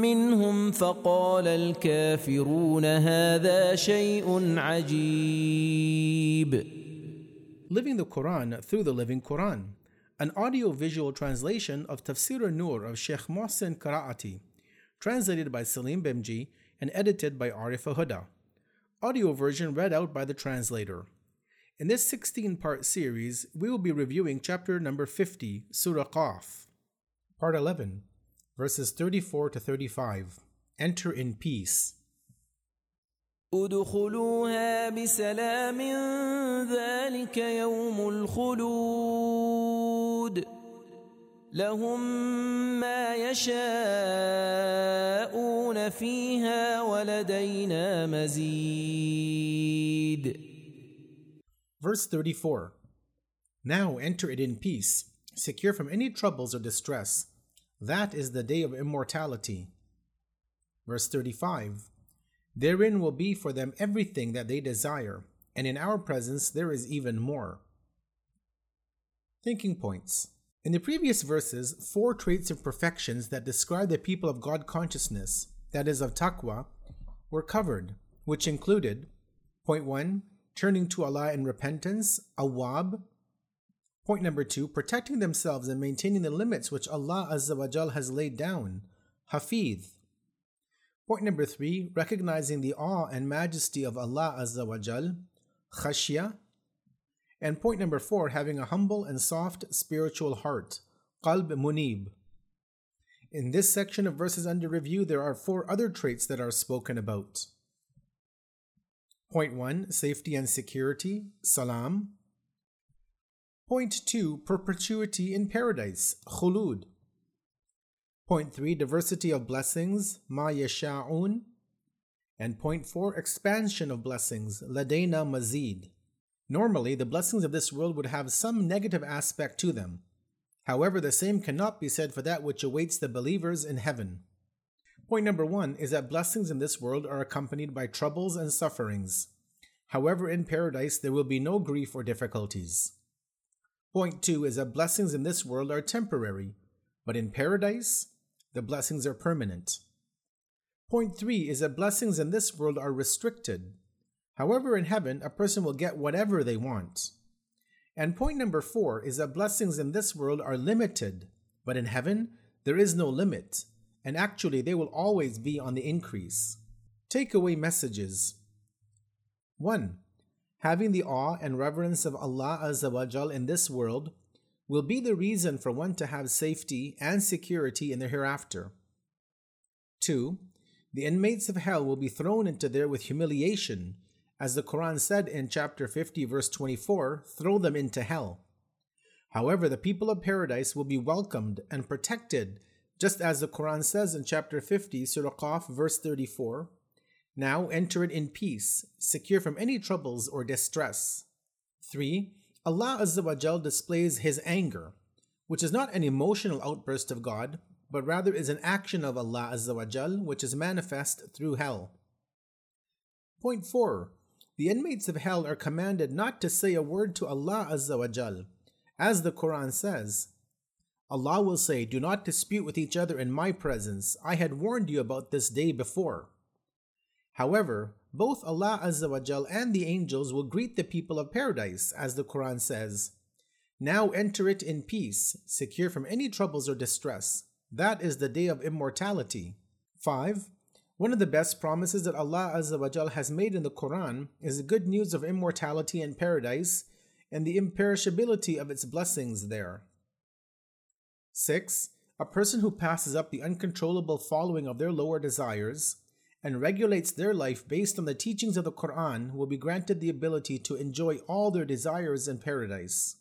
منهم فقال الكافرون هذا شيء عجيب Living the Quran through the Living Quran an audio-visual translation of Tafsir al-Nur of Sheikh Mohsen Karaati, translated by Saleem Bhimji and edited by Arif Huda. Audio version read out by the translator. In this 16-part series, we will be reviewing chapter number 50, Surah Qaf. Part 11, verses 34 to 35. Enter in peace. ادخلوها بسلام ذلك يوم الخلود لهم ما يشاءون فيها ولدينا مزيد Verse 34 Now enter it in peace, secure from any troubles or distress. that is the day of immortality. Verse 35 Therein will be for them everything that they desire, and in our presence there is even more. Thinking points. In the previous verses, four traits of perfections that describe the people of God consciousness, that is, of taqwa, were covered, which included point 1 turning to Allah in repentance, awab. Point number two, protecting themselves and maintaining the limits which Allah Azza wa has laid down, hafidh. Point number three, recognizing the awe and majesty of Allah Azza wa Jal, khashya. And point number four, having a humble and soft spiritual heart, qalb munib. In this section of verses under review, there are four other traits that are spoken about. Point 1 Safety and security, salam. Point 2 Perpetuity in paradise, khulud. Point 3 Diversity of blessings, ma yasha'un. And point 4 Expansion of blessings, ladayna mazid. Normally, the blessings of this world would have some negative aspect to them. However, the same cannot be said for that which awaits the believers in heaven. Point number one is that blessings in this world are accompanied by troubles and sufferings. However, in paradise there will be no grief or difficulties. Point two is that blessings in this world are temporary, but in paradise, the blessings are permanent. Point three is that blessings in this world are restricted. However, in heaven, a person will get whatever they want. And point number four is that blessings in this world are limited, but in heaven, there is no limit and actually they will always be on the increase. Takeaway messages 1. Having the awe and reverence of Allah Azza wa in this world will be the reason for one to have safety and security in the hereafter. 2. The inmates of hell will be thrown into there with humiliation, as the Quran said in chapter 50, verse 24 throw them into hell. However, the people of paradise will be welcomed and protected just as the Quran says in chapter 50, Surah Qaf, verse 34, Now enter it in peace, secure from any troubles or distress. 3. Allah Azza wa displays His anger, which is not an emotional outburst of God, but rather is an action of Allah Azza wa which is manifest through hell. Point 4. The inmates of hell are commanded not to say a word to Allah Azza wa as the Quran says, Allah will say, Do not dispute with each other in my presence. I had warned you about this day before. However, both Allah Azza wa Jal and the angels will greet the people of paradise, as the Quran says, Now enter it in peace, secure from any troubles or distress. That is the day of immortality. 5. One of the best promises that Allah Azza wa Jal has made in the Quran is the good news of immortality in paradise and the imperishability of its blessings there. 6. A person who passes up the uncontrollable following of their lower desires and regulates their life based on the teachings of the Quran will be granted the ability to enjoy all their desires in paradise.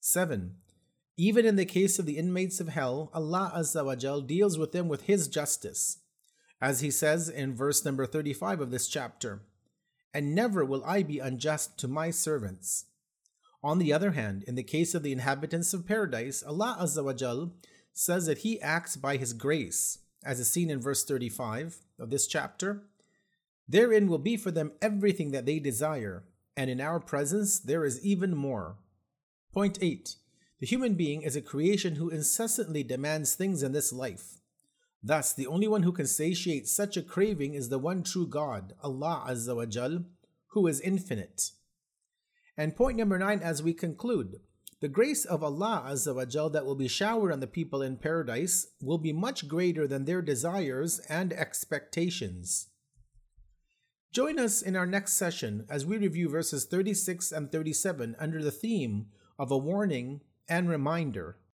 7. Even in the case of the inmates of hell, Allah Azza deals with them with His justice. As He says in verse number 35 of this chapter, And never will I be unjust to my servants. On the other hand, in the case of the inhabitants of paradise, Allah Azza says that He acts by His grace, as is seen in verse 35 of this chapter. Therein will be for them everything that they desire, and in our presence there is even more. Point 8. The human being is a creation who incessantly demands things in this life. Thus, the only one who can satiate such a craving is the one true God, Allah Azza wa Jal, who is infinite. And point number 9 as we conclude, the grace of Allah Azza that will be showered on the people in paradise will be much greater than their desires and expectations. Join us in our next session as we review verses 36 and 37 under the theme of a warning and reminder